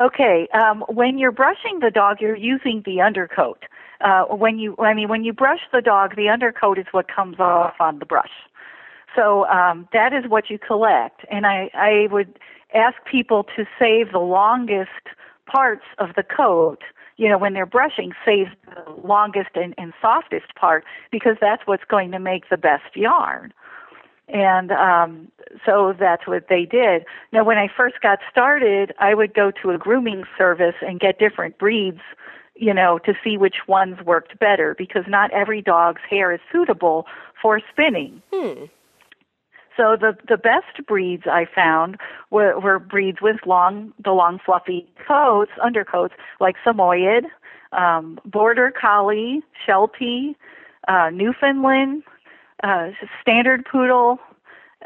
Okay, um, when you're brushing the dog, you're using the undercoat. Uh, when you, I mean, when you brush the dog, the undercoat is what comes off on the brush. So um, that is what you collect, and I, I would ask people to save the longest parts of the coat. You know, when they're brushing, save the longest and, and softest part because that's what's going to make the best yarn. And um, so that's what they did. Now, when I first got started, I would go to a grooming service and get different breeds, you know, to see which ones worked better because not every dog's hair is suitable for spinning. Hmm. So the the best breeds I found were, were breeds with long the long fluffy coats, undercoats like Samoyed, um, Border Collie, Sheltie, uh, Newfoundland, uh, Standard Poodle,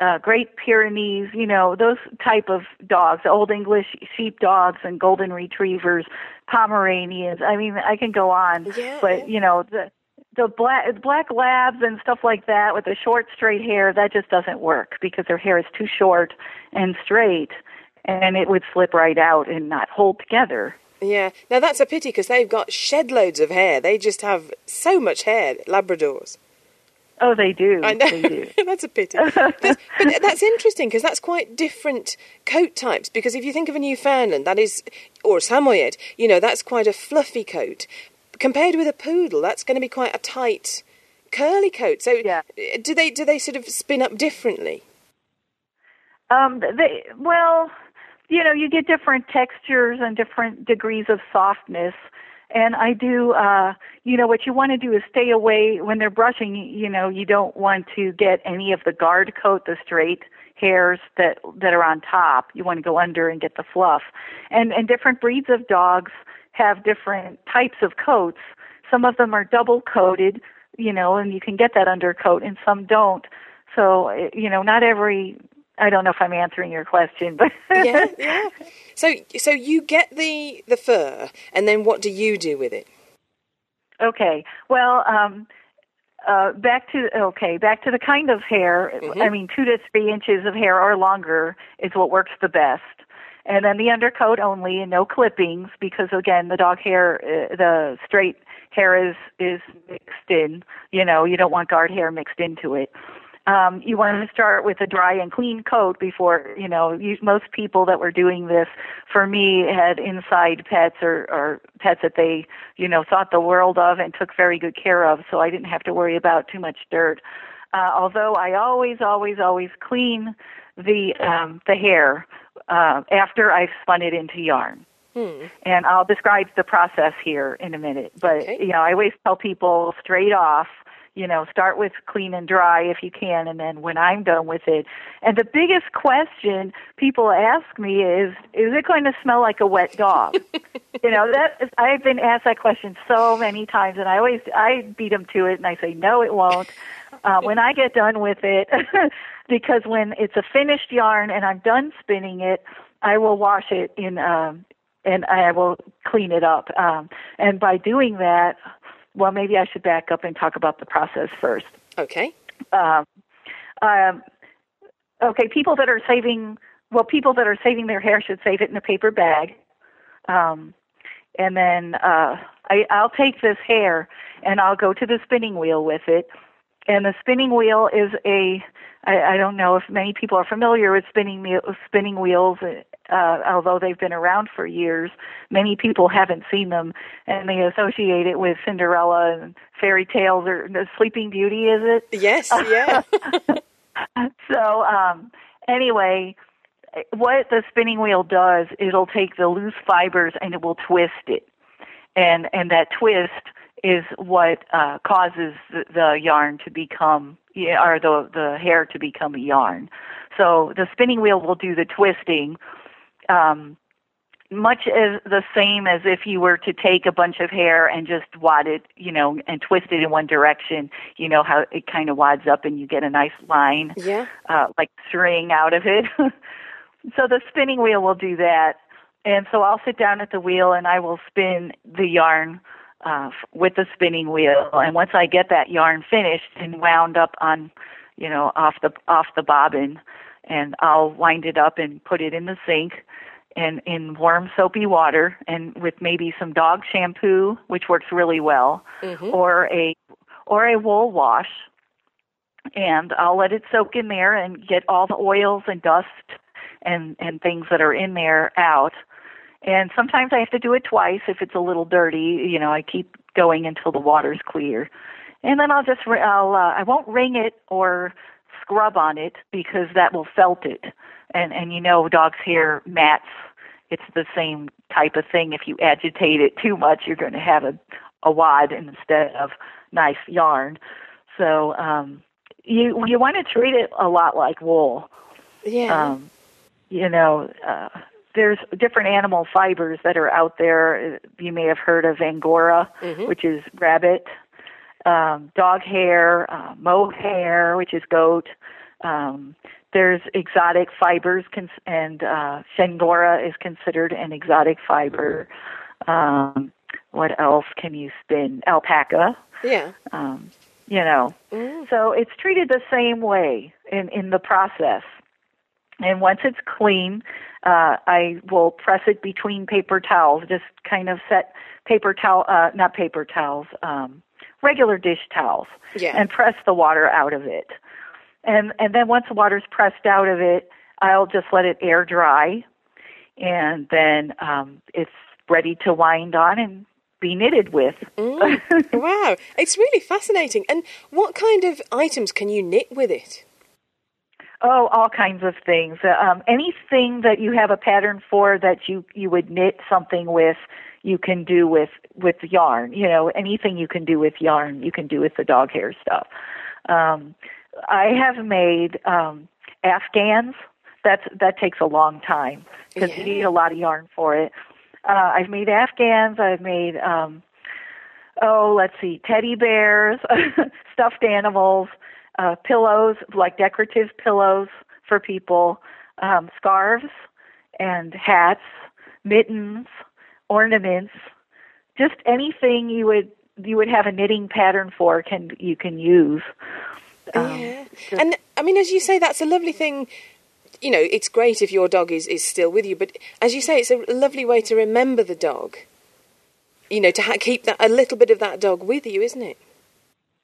uh, Great Pyrenees. You know those type of dogs, Old English sheep dogs and Golden Retrievers, Pomeranians. I mean I can go on, Yeah. but you know the the black black labs and stuff like that with the short straight hair that just doesn't work because their hair is too short and straight and it would slip right out and not hold together Yeah. Now that's a pity because they've got shed loads of hair. They just have so much hair. Labradors. Oh they do I know. they do that's a pity. That's- but that's interesting because that's quite different coat types. Because if you think of a Newfoundland, that is, or a Samoyed, you know, that's quite a fluffy coat. Compared with a poodle, that's going to be quite a tight, curly coat. So, Yeah. do they do they sort of spin up differently? um they well you know you get different textures and different degrees of softness and i do uh you know what you want to do is stay away when they're brushing you know you don't want to get any of the guard coat the straight hairs that that are on top. You want to go under and get the fluff. And and different breeds of dogs have different types of coats. Some of them are double coated you know and you can get that undercoat and some don't. So eh, you know not every I don't know if I'm answering your question, but yeah, yeah. So, so you get the the fur, and then what do you do with it? Okay. Well, um, uh, back to okay, back to the kind of hair. Mm-hmm. I mean, two to three inches of hair or longer is what works the best. And then the undercoat only, and no clippings, because again, the dog hair, uh, the straight hair is is mixed in. You know, you don't want guard hair mixed into it um, you want to start with a dry and clean coat before you know you, most people that were doing this for me had inside pets or, or pets that they you know thought the world of and took very good care of so i didn't have to worry about too much dirt uh, although i always always always clean the um, the hair uh, after i've spun it into yarn Hmm. And I'll describe the process here in a minute. But okay. you know, I always tell people straight off you know, start with clean and dry if you can, and then when I'm done with it. And the biggest question people ask me is, is it going to smell like a wet dog? you know, that is, I've been asked that question so many times, and I always I beat them to it, and I say, no, it won't. Uh, when I get done with it, because when it's a finished yarn and I'm done spinning it, I will wash it in um, and I will clean it up. Um, and by doing that, well, maybe I should back up and talk about the process first. Okay. Um, um, okay, people that are saving, well, people that are saving their hair should save it in a paper bag. Um, and then uh, I, I'll take this hair and I'll go to the spinning wheel with it. And the spinning wheel is a, I, I don't know if many people are familiar with spinning, spinning wheels uh, although they've been around for years, many people haven't seen them, and they associate it with Cinderella and fairy tales or Sleeping Beauty. Is it? Yes. Yeah. so um, anyway, what the spinning wheel does, it'll take the loose fibers and it will twist it, and and that twist is what uh, causes the, the yarn to become, or the the hair to become a yarn. So the spinning wheel will do the twisting um, much as the same as if you were to take a bunch of hair and just wad it, you know, and twist it in one direction. You know how it kind of wads up and you get a nice line, yeah, uh, like string out of it. so the spinning wheel will do that, and so I'll sit down at the wheel and I will spin the yarn uh, with the spinning wheel. And once I get that yarn finished and wound up on, you know, off the off the bobbin, and I'll wind it up and put it in the sink and in warm soapy water and with maybe some dog shampoo which works really well mm-hmm. or a or a wool wash and I'll let it soak in there and get all the oils and dust and and things that are in there out and sometimes I have to do it twice if it's a little dirty you know I keep going until the water's clear and then I'll just I'll uh, I won't wring it or scrub on it because that will felt it. And and you know dog's hair mats it's the same type of thing. If you agitate it too much, you're going to have a a wad instead of nice yarn. So um, you you want to treat it a lot like wool. Yeah. Um, you know, uh, there's different animal fibers that are out there. You may have heard of Angora, mm-hmm. which is rabbit um, dog hair, uh, mohair, which is goat. Um, there's exotic fibers, cons- and uh, chiengora is considered an exotic fiber. Um, what else can you spin? Alpaca. Yeah. Um, you know, mm. so it's treated the same way in in the process. And once it's clean, uh, I will press it between paper towels. Just kind of set paper towel, uh, not paper towels, um, regular dish towels yeah. and press the water out of it. And and then once the water's pressed out of it, I'll just let it air dry, and then um, it's ready to wind on and be knitted with. Mm. wow, it's really fascinating. And what kind of items can you knit with it? Oh, all kinds of things. Um, anything that you have a pattern for that you you would knit something with, you can do with with yarn. You know, anything you can do with yarn, you can do with the dog hair stuff. Um, I have made um, afghans. That's that takes a long time because yeah. you need a lot of yarn for it. Uh, I've made afghans. I've made um, oh, let's see, teddy bears, stuffed animals, uh, pillows like decorative pillows for people um, scarves and hats, mittens, ornaments, just anything you would you would have a knitting pattern for can you can use. Um, yeah, and I mean, as you say, that's a lovely thing. You know, it's great if your dog is, is still with you, but as you say, it's a lovely way to remember the dog. You know, to ha- keep that a little bit of that dog with you, isn't it?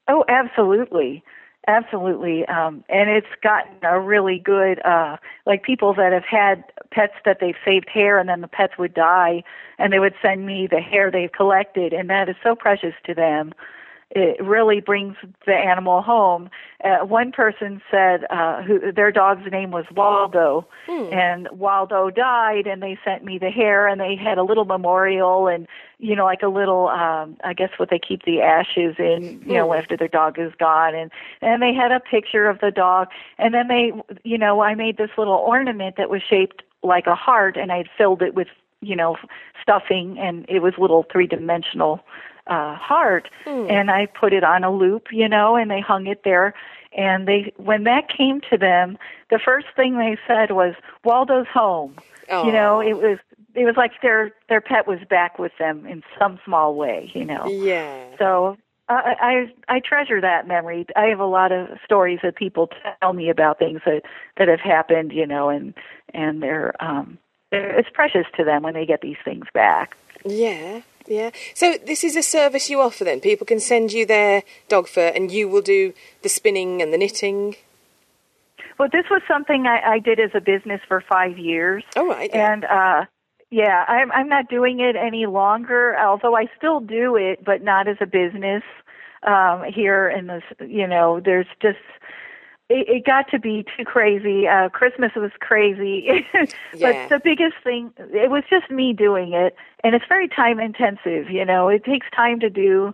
Oh, absolutely. Absolutely. Um, and it's gotten a really good, uh, like people that have had pets that they've saved hair and then the pets would die and they would send me the hair they've collected and that is so precious to them it really brings the animal home. Uh, one person said uh, who their dog's name was Waldo, hmm. and Waldo died, and they sent me the hair, and they had a little memorial, and you know, like a little, um, I guess what they keep the ashes in, you know, hmm. after their dog is gone, and and they had a picture of the dog, and then they, you know, I made this little ornament that was shaped like a heart, and I filled it with you know stuffing and it was little three dimensional uh, heart, mm. and I put it on a loop, you know, and they hung it there. And they, when that came to them, the first thing they said was, "Waldo's home." You know, it was it was like their their pet was back with them in some small way, you know. Yeah. So I I I treasure that memory. I have a lot of stories that people tell me about things that that have happened, you know, and and they're um they're, it's precious to them when they get these things back. Yeah. Yeah. So this is a service you offer then? People can send you their dog fur and you will do the spinning and the knitting? Well, this was something I, I did as a business for five years. Oh, right. Yeah. And, uh, yeah, I'm, I'm not doing it any longer, although I still do it, but not as a business. Um, here in this, you know, there's just, it, it got to be too crazy. Uh, Christmas was crazy, yeah. but the biggest thing, it was just me doing it, and it's very time intensive. You know, it takes time to do,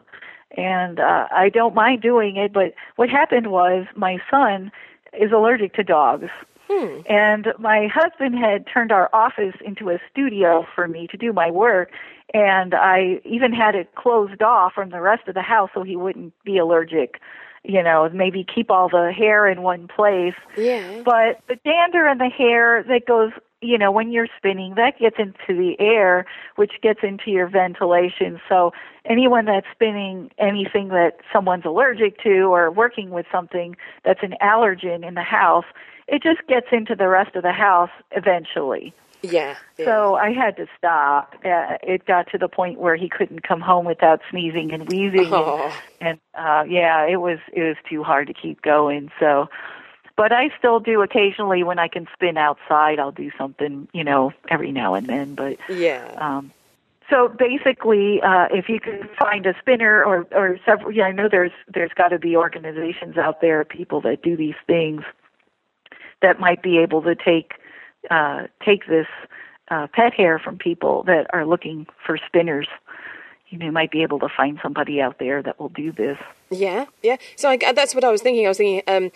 and uh, I don't mind doing it. But what happened was my son is allergic to dogs. Hmm. And my husband had turned our office into a studio for me to do my work, and I even had it closed off from the rest of the house so he wouldn't be allergic you know, maybe keep all the hair in one place. Yeah. But the dander and the hair that goes, you know, when you're spinning, that gets into the air, which gets into your ventilation. So anyone that's spinning anything that someone's allergic to or working with something that's an allergen in the house, it just gets into the rest of the house eventually. Yeah, yeah. So I had to stop. Uh, it got to the point where he couldn't come home without sneezing and wheezing, oh. and, and uh, yeah, it was it was too hard to keep going. So, but I still do occasionally when I can spin outside. I'll do something, you know, every now and then. But yeah. Um, so basically, uh, if you can find a spinner or or several, yeah, I know there's there's got to be organizations out there, people that do these things that might be able to take uh, take this uh, pet hair from people that are looking for spinners. You, know, might be able to find somebody out there that will do this. Yeah, yeah. So I, that's what I was thinking. I was thinking, um,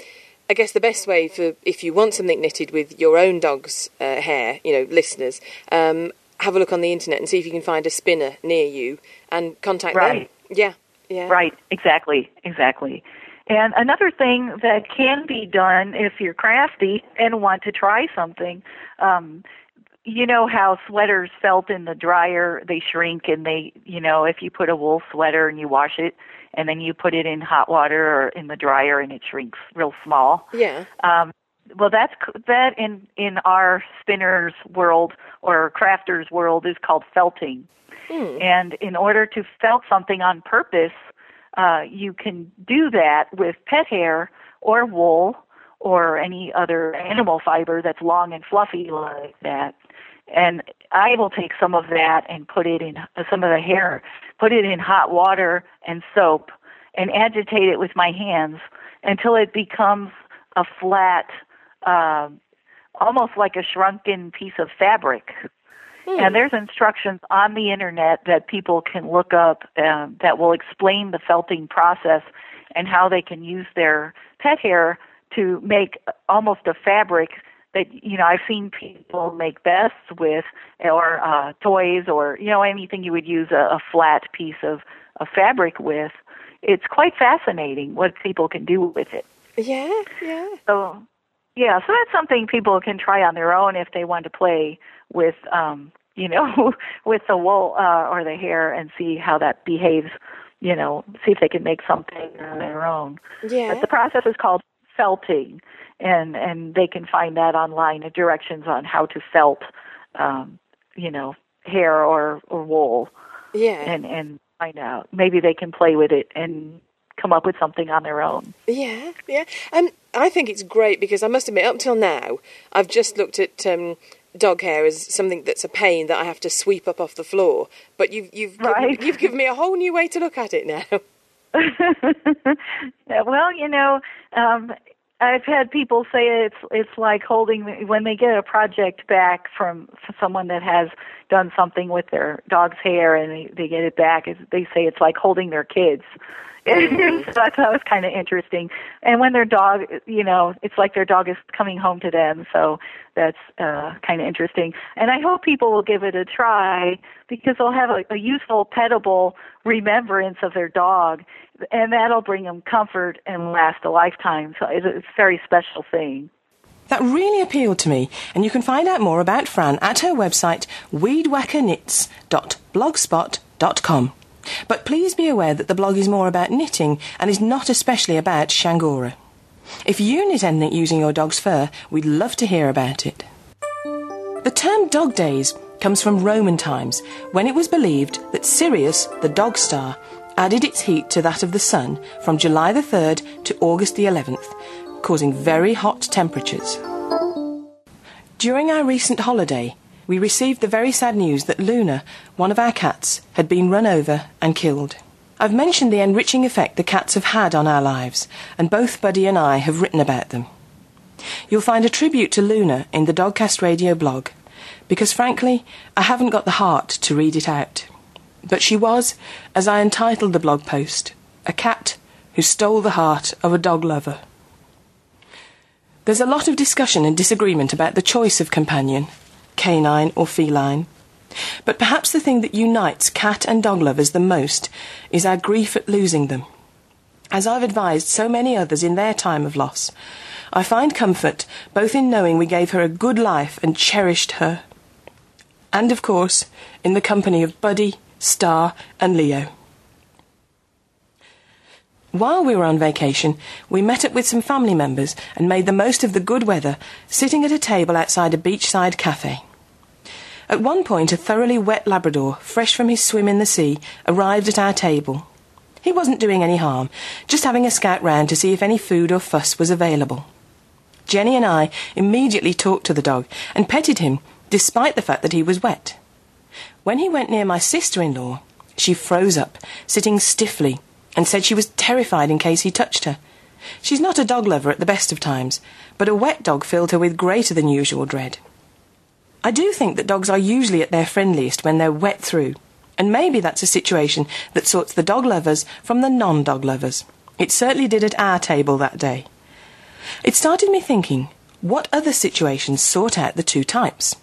I guess the best way for if you want something knitted with your own dog's uh, hair, you know, listeners, um, have a look on the internet and see if you can find a spinner near you and contact right. them. Yeah, yeah. Right. Exactly. Exactly. And another thing that can be done if you're crafty and want to try something, um, you know how sweaters felt in the dryer, they shrink and they, you know, if you put a wool sweater and you wash it and then you put it in hot water or in the dryer and it shrinks real small. Yeah. Um, well, that's that in in our spinners world or crafters world is called felting. Hmm. And in order to felt something on purpose, uh, you can do that with pet hair or wool or any other animal fiber that's long and fluffy like that. And I will take some of that and put it in uh, some of the hair, put it in hot water and soap, and agitate it with my hands until it becomes a flat, uh, almost like a shrunken piece of fabric. Hmm. And there's instructions on the internet that people can look up um, that will explain the felting process and how they can use their pet hair to make almost a fabric that you know I've seen people make vests with or uh, toys or you know anything you would use a, a flat piece of, of fabric with. It's quite fascinating what people can do with it. Yeah, yeah. So yeah, so that's something people can try on their own if they want to play with, um, you know, with the wool uh, or the hair and see how that behaves. You know, see if they can make something on their own. Yeah. But the process is called felting, and and they can find that online. The directions on how to felt, um, you know, hair or or wool, Yeah. and and find out. Maybe they can play with it and come up with something on their own. Yeah, yeah. Um, I think it's great because I must admit, up till now, I've just looked at um, dog hair as something that's a pain that I have to sweep up off the floor. But you've you've Right. given, you've given me a whole new way to look at it now. Well, you know, um, I've had people say it's it's like holding when they get a project back from someone that has done something with their dog's hair and they, they get it back. They say it's like holding their kids. so I thought it was kind of interesting. And when their dog, you know, it's like their dog is coming home to them. So that's uh, kind of interesting. And I hope people will give it a try because they'll have a, a useful, petable remembrance of their dog, and that'll bring them comfort and last a lifetime. So it's, it's a very special thing. That really appealed to me, and you can find out more about Fran at her website weedwhackerknits.blogspot.com. But please be aware that the blog is more about knitting and is not especially about chiengora. If you knit anything using your dog's fur, we'd love to hear about it. The term Dog Days comes from Roman times, when it was believed that Sirius, the dog star, added its heat to that of the sun from July the 3rd to August the 11th, causing very hot temperatures. During our recent holiday, we received the very sad news that Luna, one of our cats, had been run over and killed. I've mentioned the enriching effect the cats have had on our lives, and both Buddy and I have written about them. You'll find a tribute to Luna in the Dogcast Radio blog, because frankly, I haven't got the heart to read it out. But she was, as I entitled the blog post, a cat who stole the heart of a dog lover. There's a lot of discussion and disagreement about the choice of companion, canine or feline. But perhaps the thing that unites cat and dog lovers the most is our grief at losing them. As I've advised so many others in their time of loss, I find comfort both in knowing we gave her a good life and cherished her, and of course, in the company of Buddy, Star, and Leo. While we were on vacation, we met up with some family members and made the most of the good weather, sitting at a table outside a beachside cafe. At one point, a thoroughly wet Labrador, fresh from his swim in the sea, arrived at our table. He wasn't doing any harm, just having a scout round to see if any food or fuss was available. Jenny and I immediately talked to the dog and petted him, despite the fact that he was wet. When he went near my sister in law, she froze up, sitting stiffly, and said she was terrified in case he touched her. She's not a dog lover at the best of times, but a wet dog filled her with greater than usual dread. I do think that dogs are usually at their friendliest when they're wet through, and maybe that's a situation that sorts the dog lovers from the non dog lovers. It certainly did at our table that day. It started me thinking what other situations sort out the two types.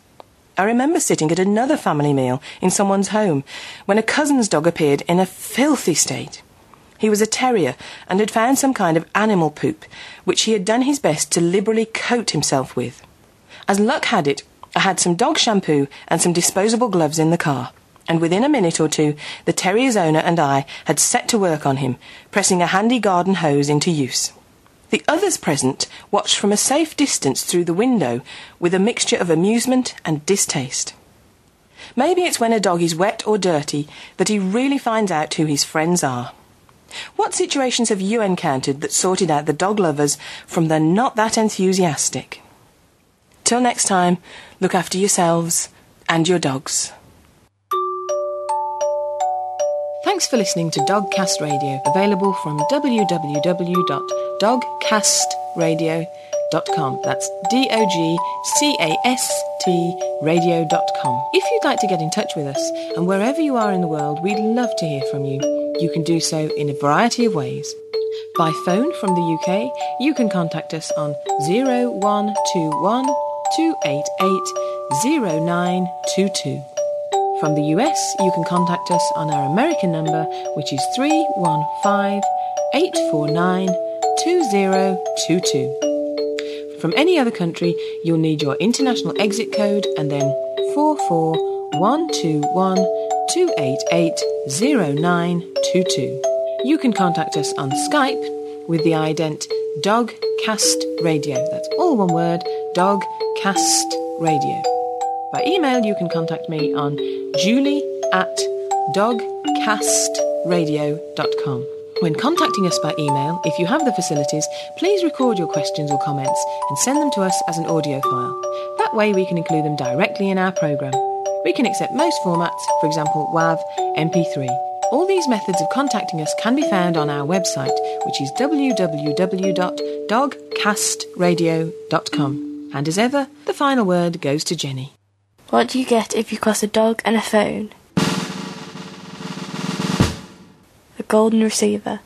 I remember sitting at another family meal in someone's home when a cousin's dog appeared in a filthy state. He was a terrier and had found some kind of animal poop, which he had done his best to liberally coat himself with. As luck had it, I had some dog shampoo and some disposable gloves in the car, and within a minute or two, the terrier's owner and I had set to work on him, pressing a handy garden hose into use. The others present watched from a safe distance through the window with a mixture of amusement and distaste. Maybe it's when a dog is wet or dirty that he really finds out who his friends are. What situations have you encountered that sorted out the dog lovers from the not that enthusiastic? Till next time, look after yourselves and your dogs. Thanks for listening to Dogcast Radio, available from www.dogcastradio.com. That's D O G C A S T radio.com. If you'd like to get in touch with us, and wherever you are in the world, we'd love to hear from you. You can do so in a variety of ways. By phone from the UK, you can contact us on 0121 288 0922. From the US, you can contact us on our American number, which is 315 849 2022. From any other country, you'll need your international exit code and then 441212880922. You can contact us on Skype with the ident Dogcast Radio. That's all one word, Dogcast Radio. By email, you can contact me on julie at dogcastradio.com. When contacting us by email, if you have the facilities, please record your questions or comments and send them to us as an audio file. That way we can include them directly in our programme. We can accept most formats, for example WAV, MP3. All these methods of contacting us can be found on our website, which is www.dogcastradio.com. And as ever, the final word goes to Jenny. What do you get if you cross a dog and a phone? Golden receiver.